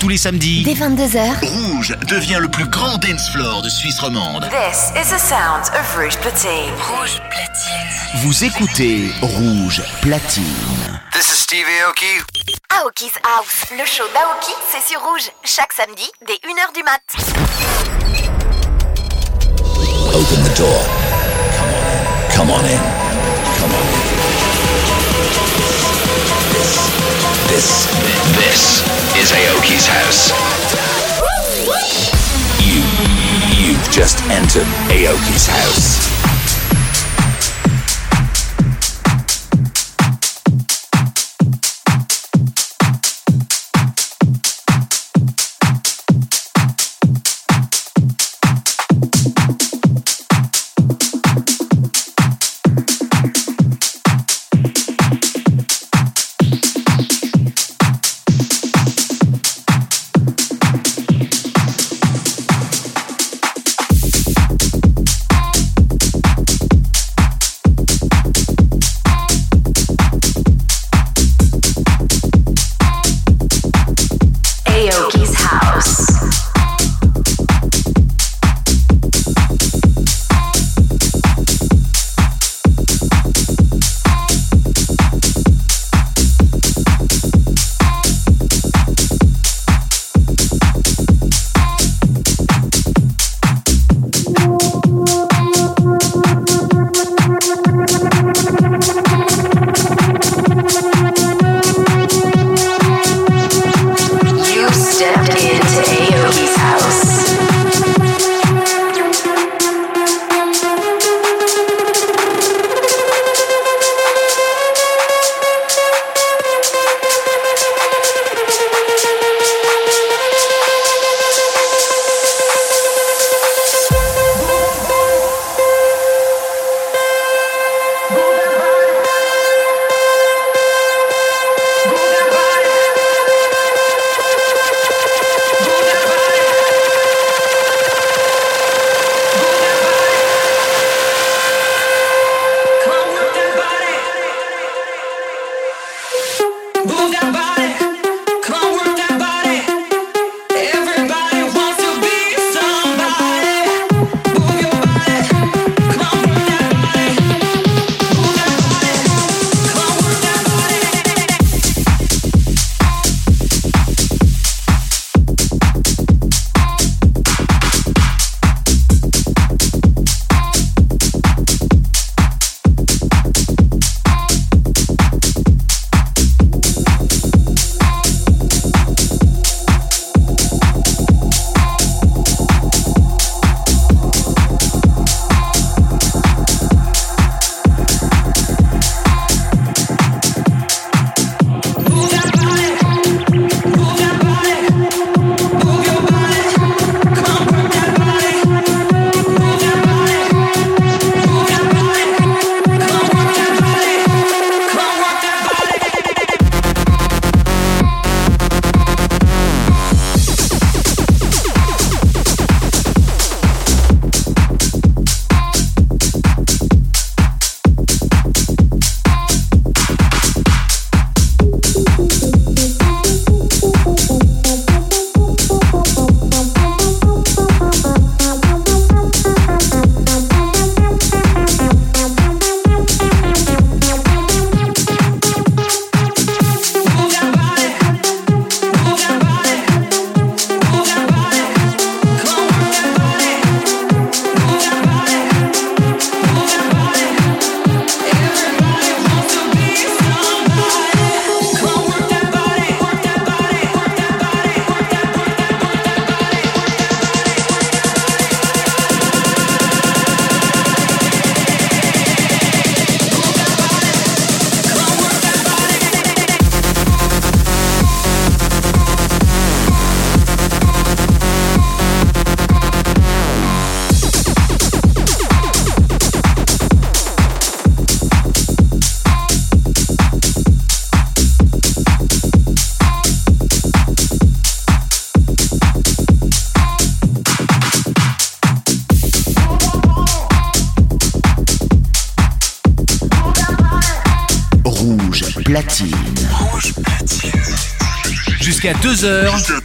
Tous les samedis, Dès 22h, Rouge devient le plus grand dance floor de Suisse romande. This is the sound of Rouge Platine. Rouge Platine. vous écoutez Rouge Platine. This is Steve Aoki. Aoki's House, le show d'Aoki, c'est sur Rouge, chaque samedi dès 1h du mat. Open the door. Come on in. Come This, this, is Aoki's house. You, you've just entered Aoki's house. jusqu'à 2h.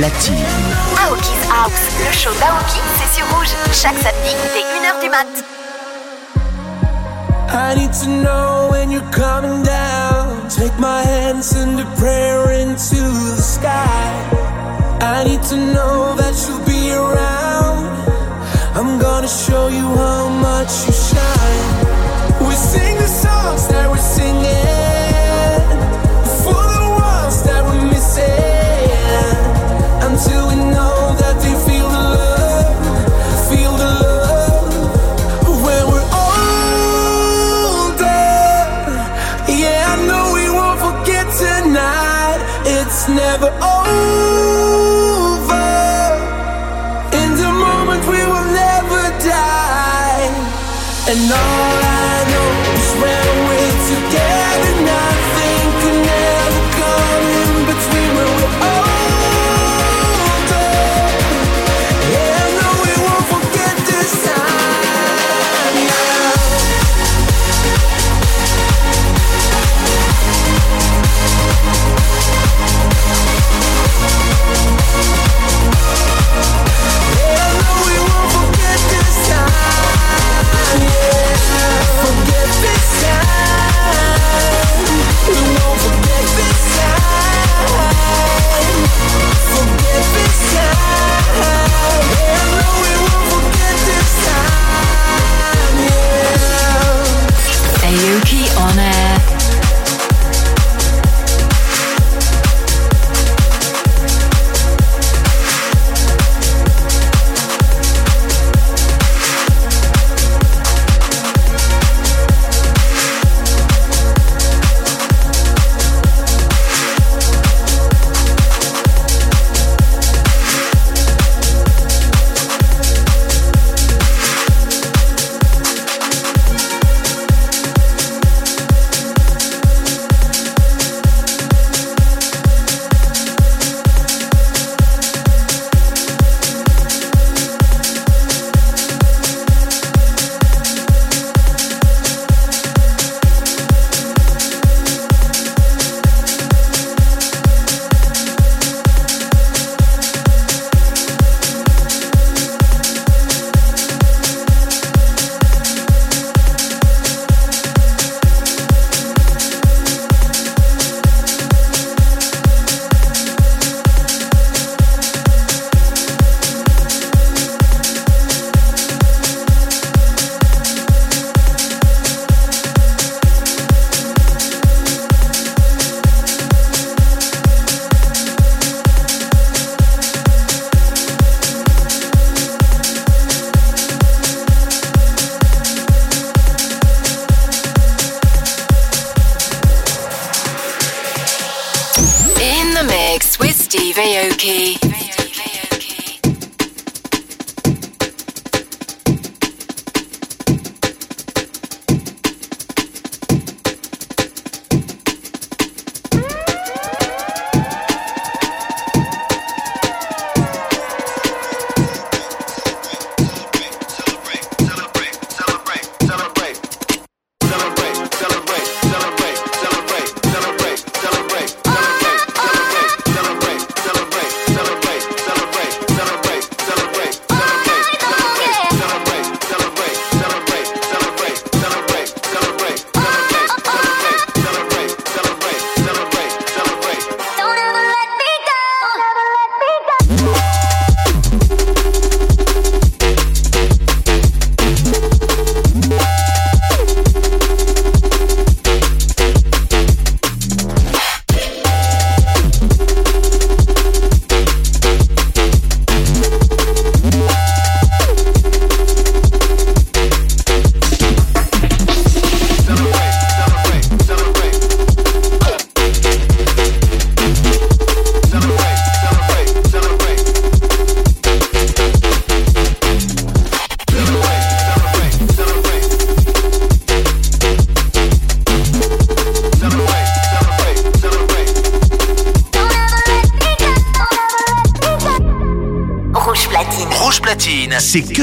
Aoki's House, le show d'Aoki, c'est sur rouge. Chaque samedi, dès 1h du mat. I need to know when you're coming down. Take my hands and a prayer into the sky. I need to know that you'll be around. I'm gonna show you how much you shine. We sing the songs that we're singing.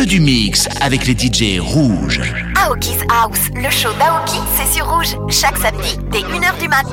du mix avec les DJ rouges. Aoki's House, le show d'Aoki, c'est sur rouge, chaque samedi dès 1h du mat.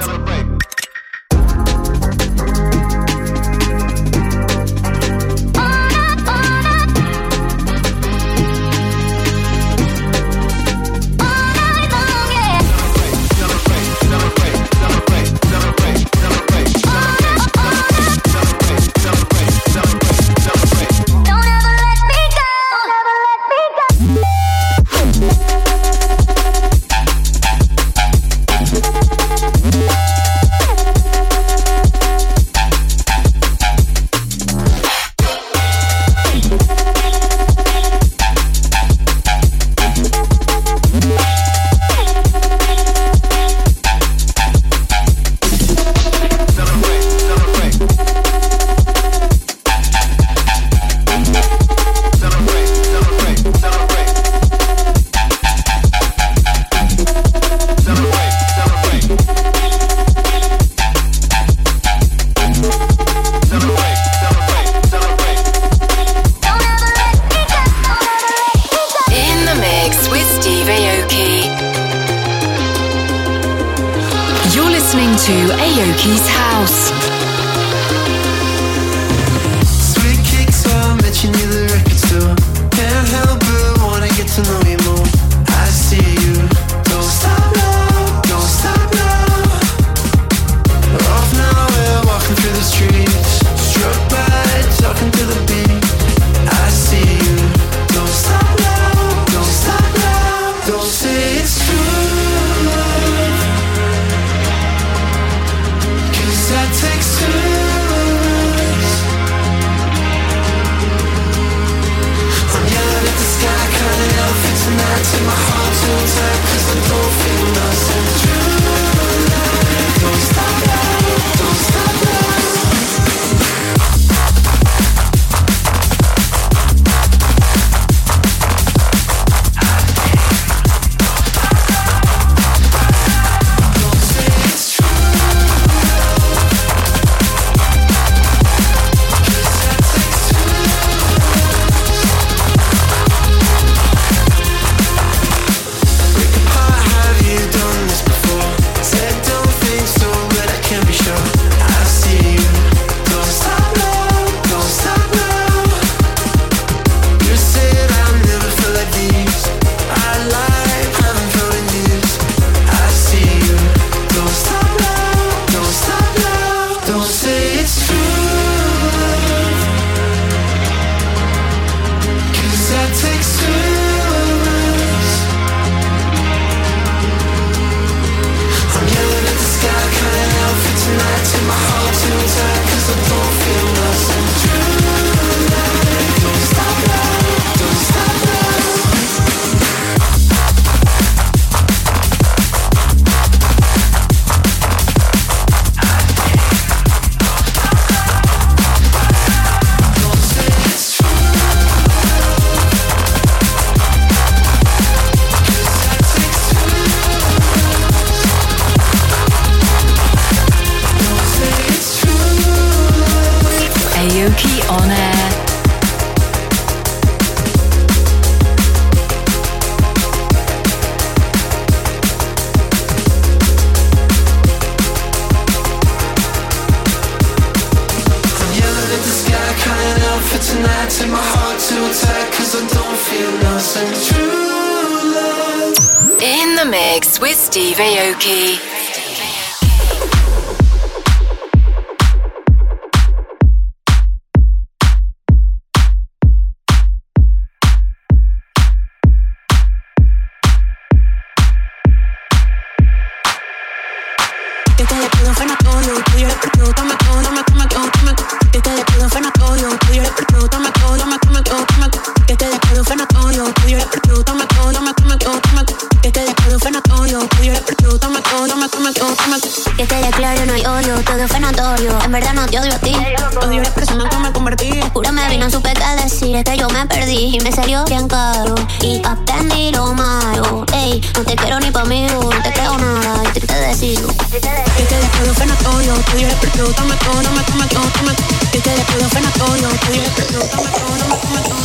directa yo me perdí y me salió bien caro. Y aprendí lo malo. Ey, no te quiero ni pa' mí, no te creo nada. Y te decido. Te despido fenatorio, tú y toma todo, toma, toma, te despido fenatorio, tú y toma todo,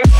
que.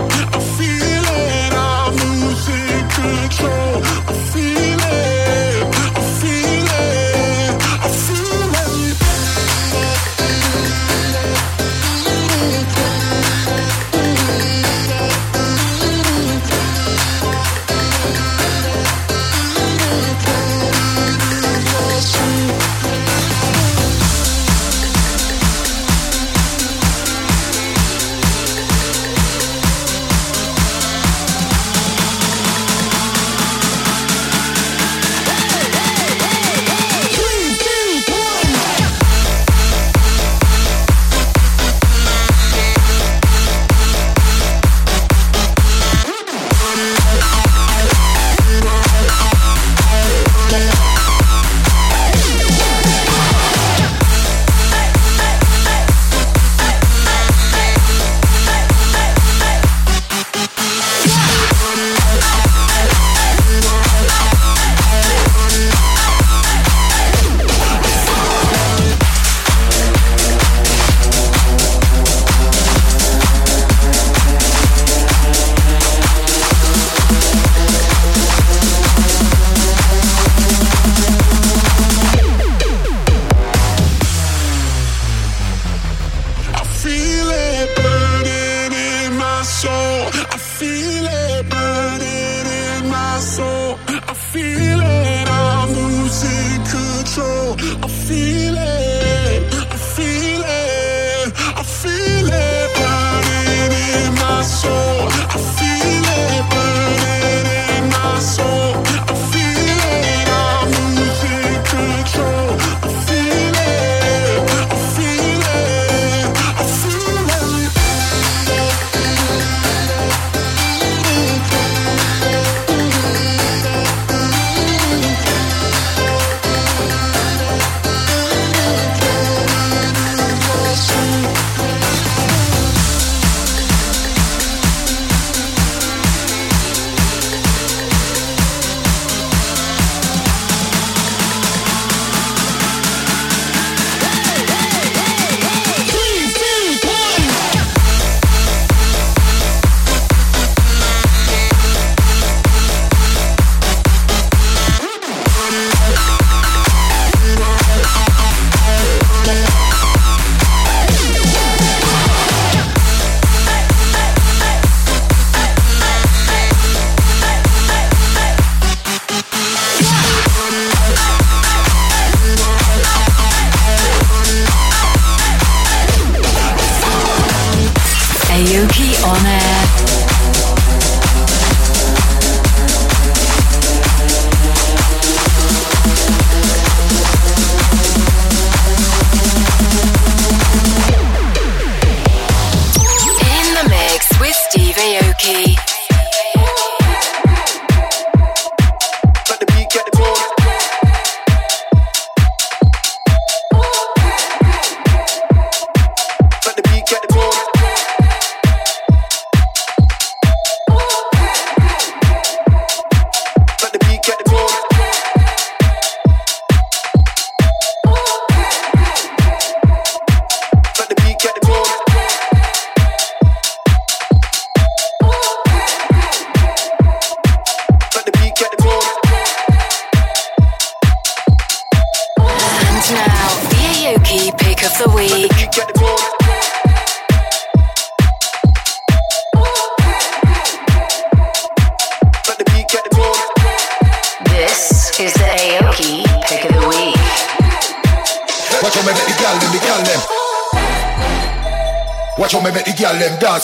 Aoki.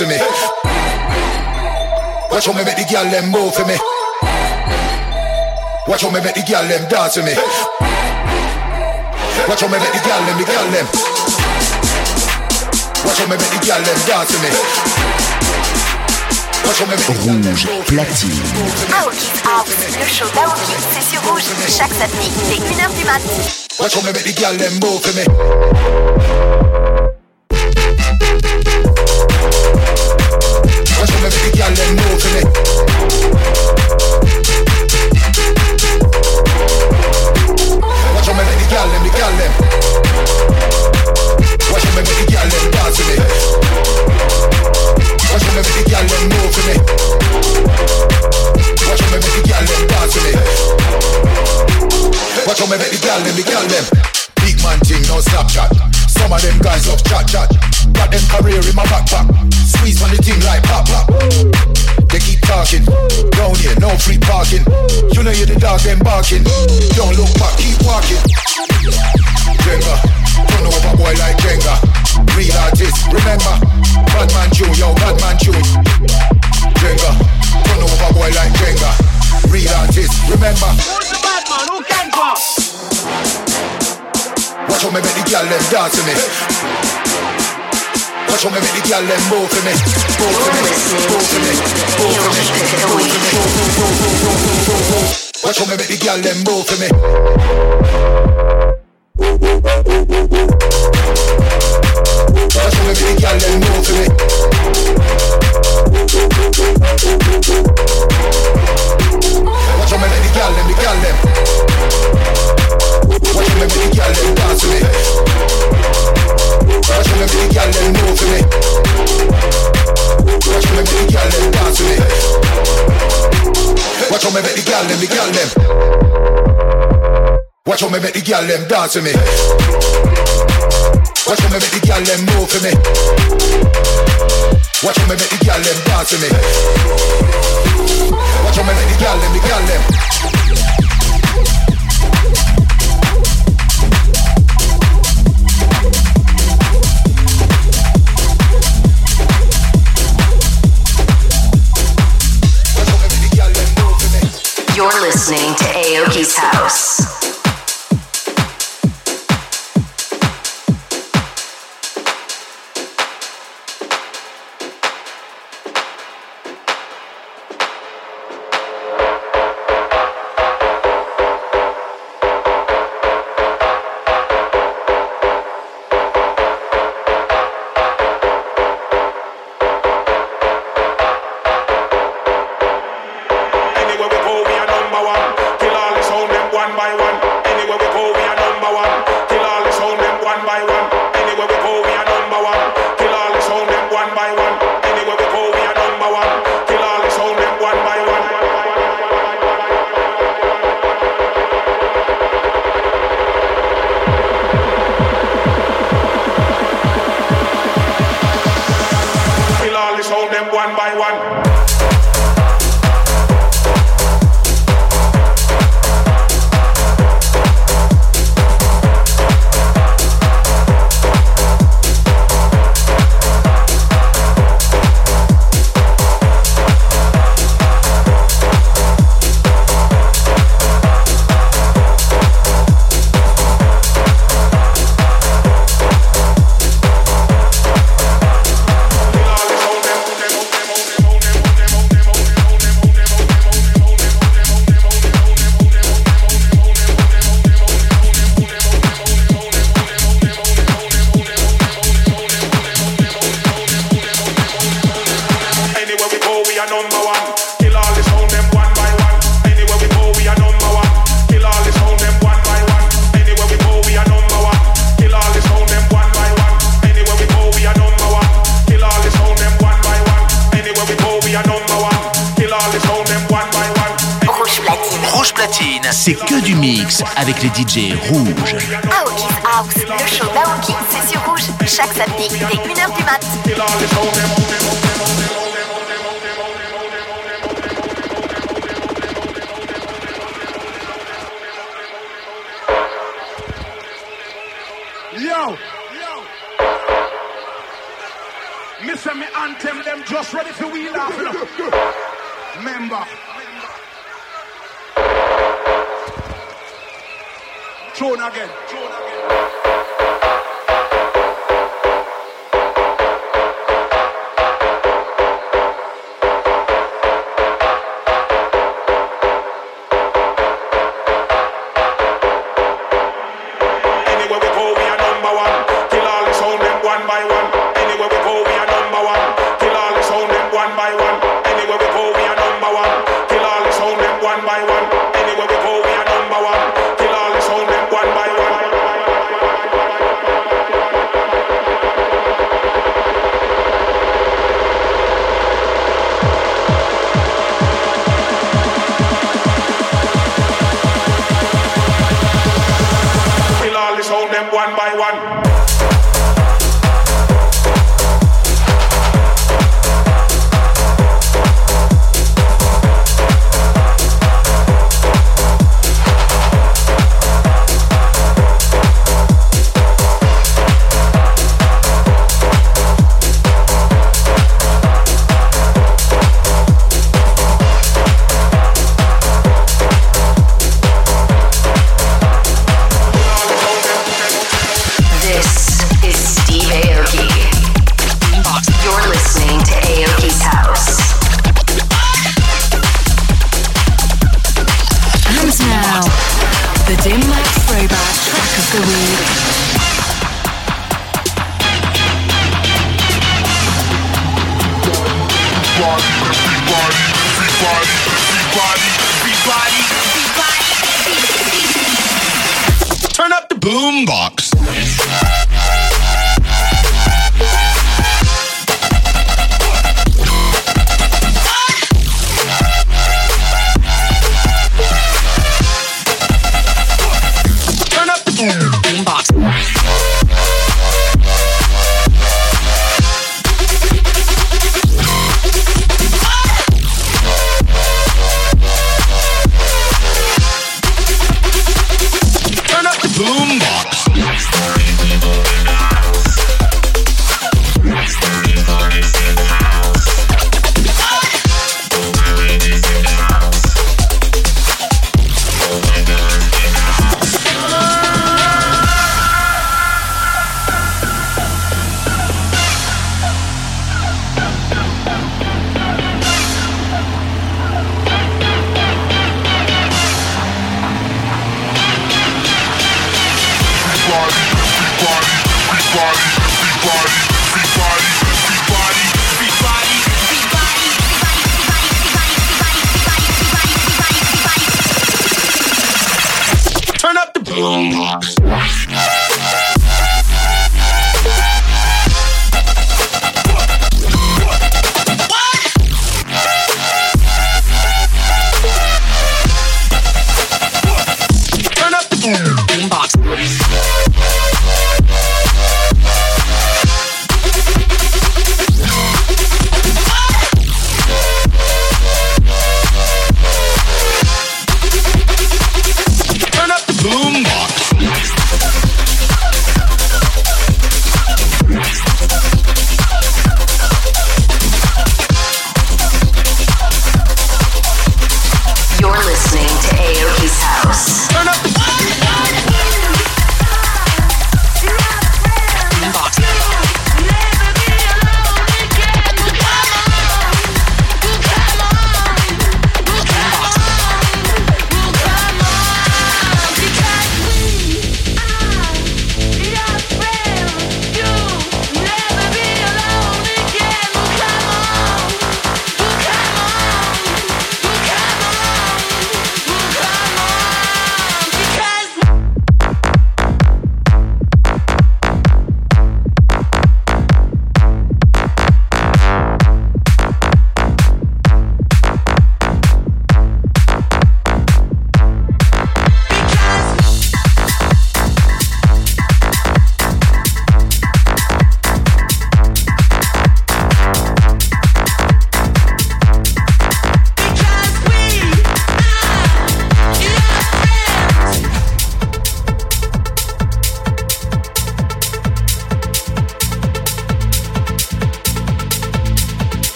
With me. Watch how me make the gal them move for me. Watch how me make the gal them dance with me. Watch how me make the gal them, the gal them. Watch how me make the gal them dance me. Rouge platine. Aoki's House, le show d'Aoki, c'est sur Rouge, chaque samedi, dès 1h du mat. Watch how me make the gal them move for me. Watch how me make the gal them the gal them. Watch how me make the gal them dance for me. Watch how me make the gal them move for me. Watch how me make the gal them dance for me. Watch how me make the gal them. Big man thing, no Snapchat. Some of them guys love chat chat. Got them career in my backpack. Squeeze on the thing like pop pop. They keep talking. Down here, no free parking. You know you're the dog, them barking. Don't look back, keep walking. Jenga, turn over boy like Jenga. Real artist, remember. Bad man chew, yo, bad man chew. Jenga, turn over boy like Jenga. Real artist, remember. Who's the Batman? Who can't Watch how me make the girl them dance with me. Cause show me where the girl them bow for me Bow for me, bow for me, bow for me Watch how me make the girl them bow for me Watch how me make the girl them bow for me Watch how me make the girl them, the girl them Watching the big them dance to me. Watching the big them move to me. Watching the big them dance to me. Watch how me make the gyal them, the girl them. Watch how me make the girl them dance to me. Watch how me make the gyal them move for me. Watch how me make the gyal them dance to me. Watch how me make the gyal them, the gyal them. You're listening to Aoki's House. DJ Rouge. Aoki House, le show d'Aoki, c'est sur Rouge. Chaque samedi, dès 1h du mat. Yo. Yo. Me say me them just ready for wheel off. Remember. throne again. them one by one. the week.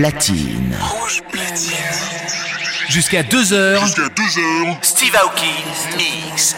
Rouge platine. Jusqu'à 2h. Jusqu'à 2h. Steve Aoki Mix.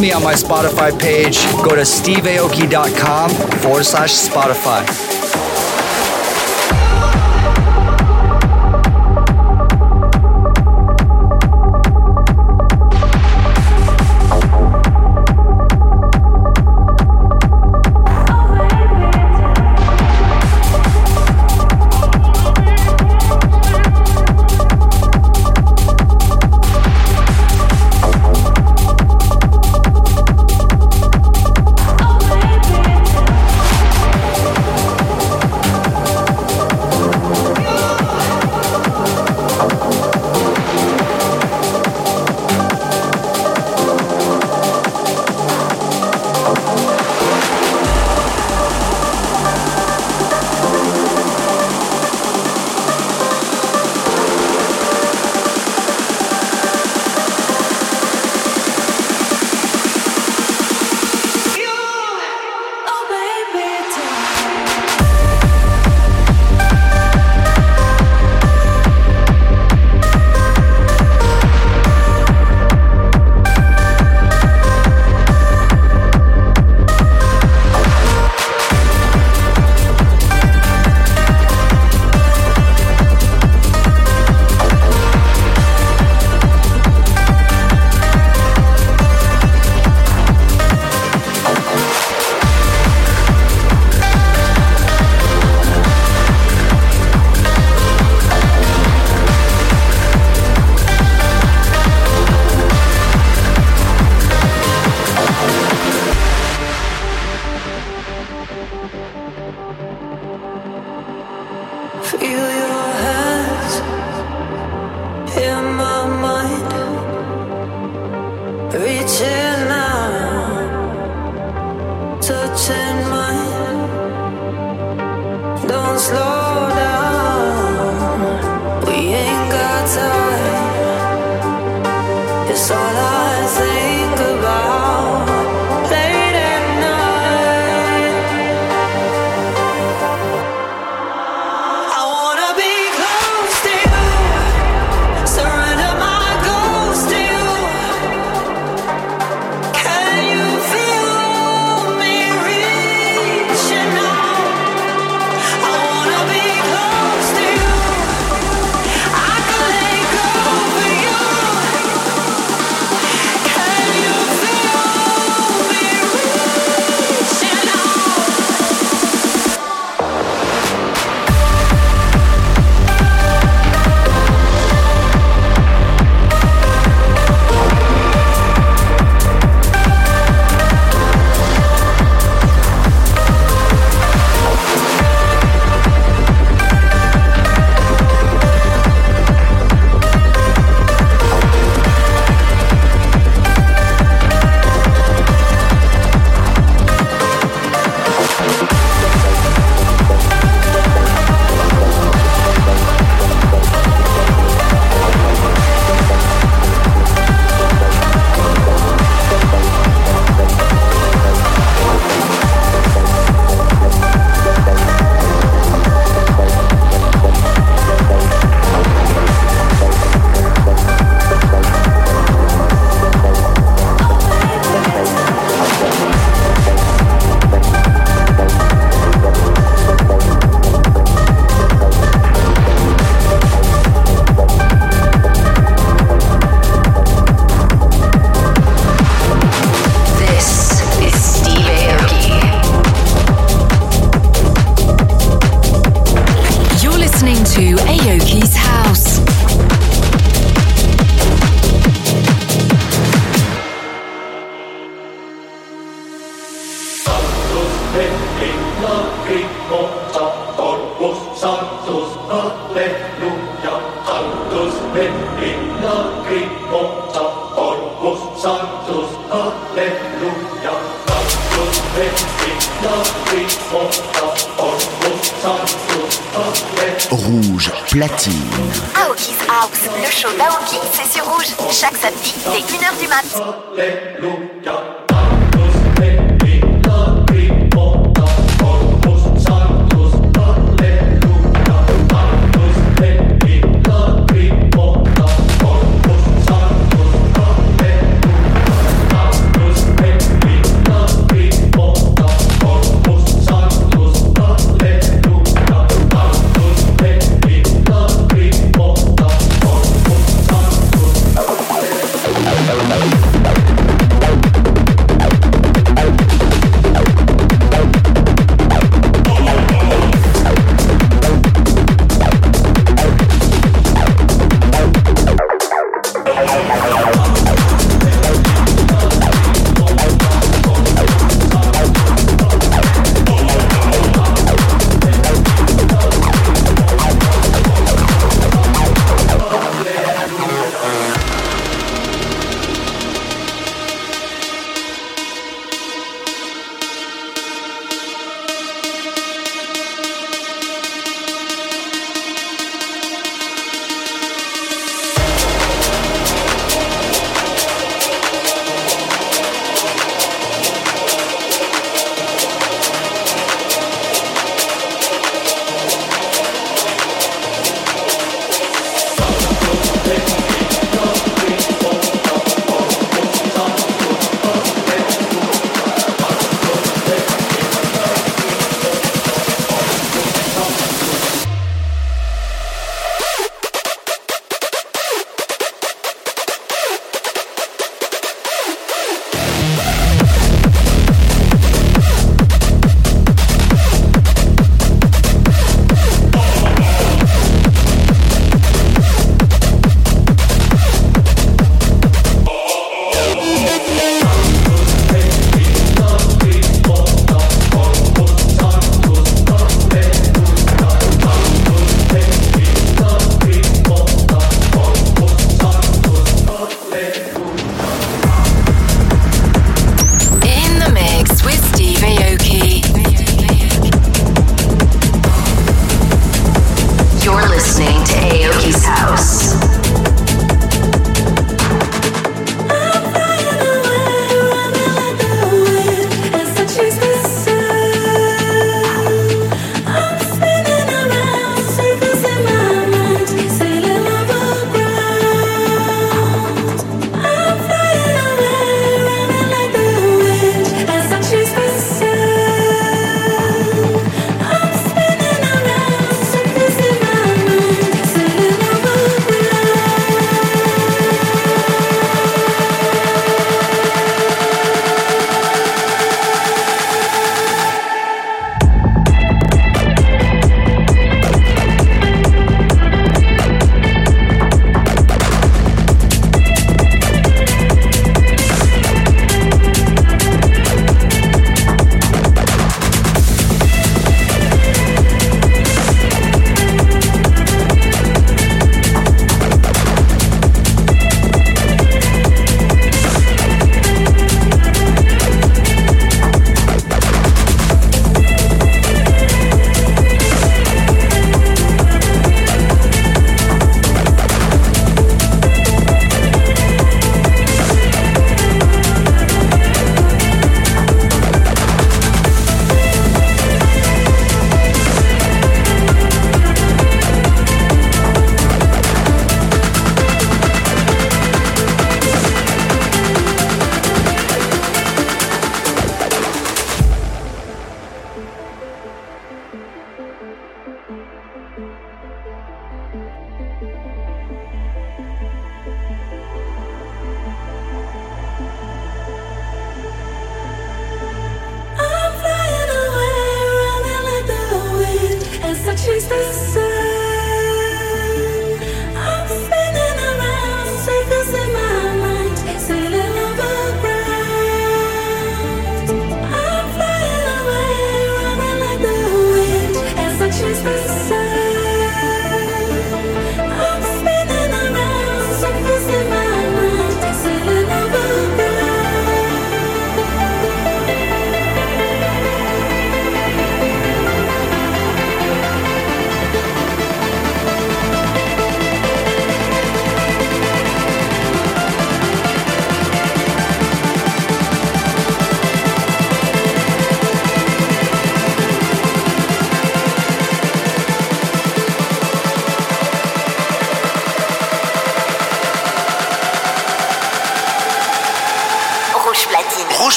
Me on my Spotify page. Go to steveaoki.com forward slash Spotify.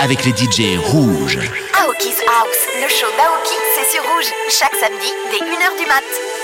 avec les DJ rouges. Aoki's House, le show d'Aoki, c'est sur rouge, chaque samedi dès 1h du mat'.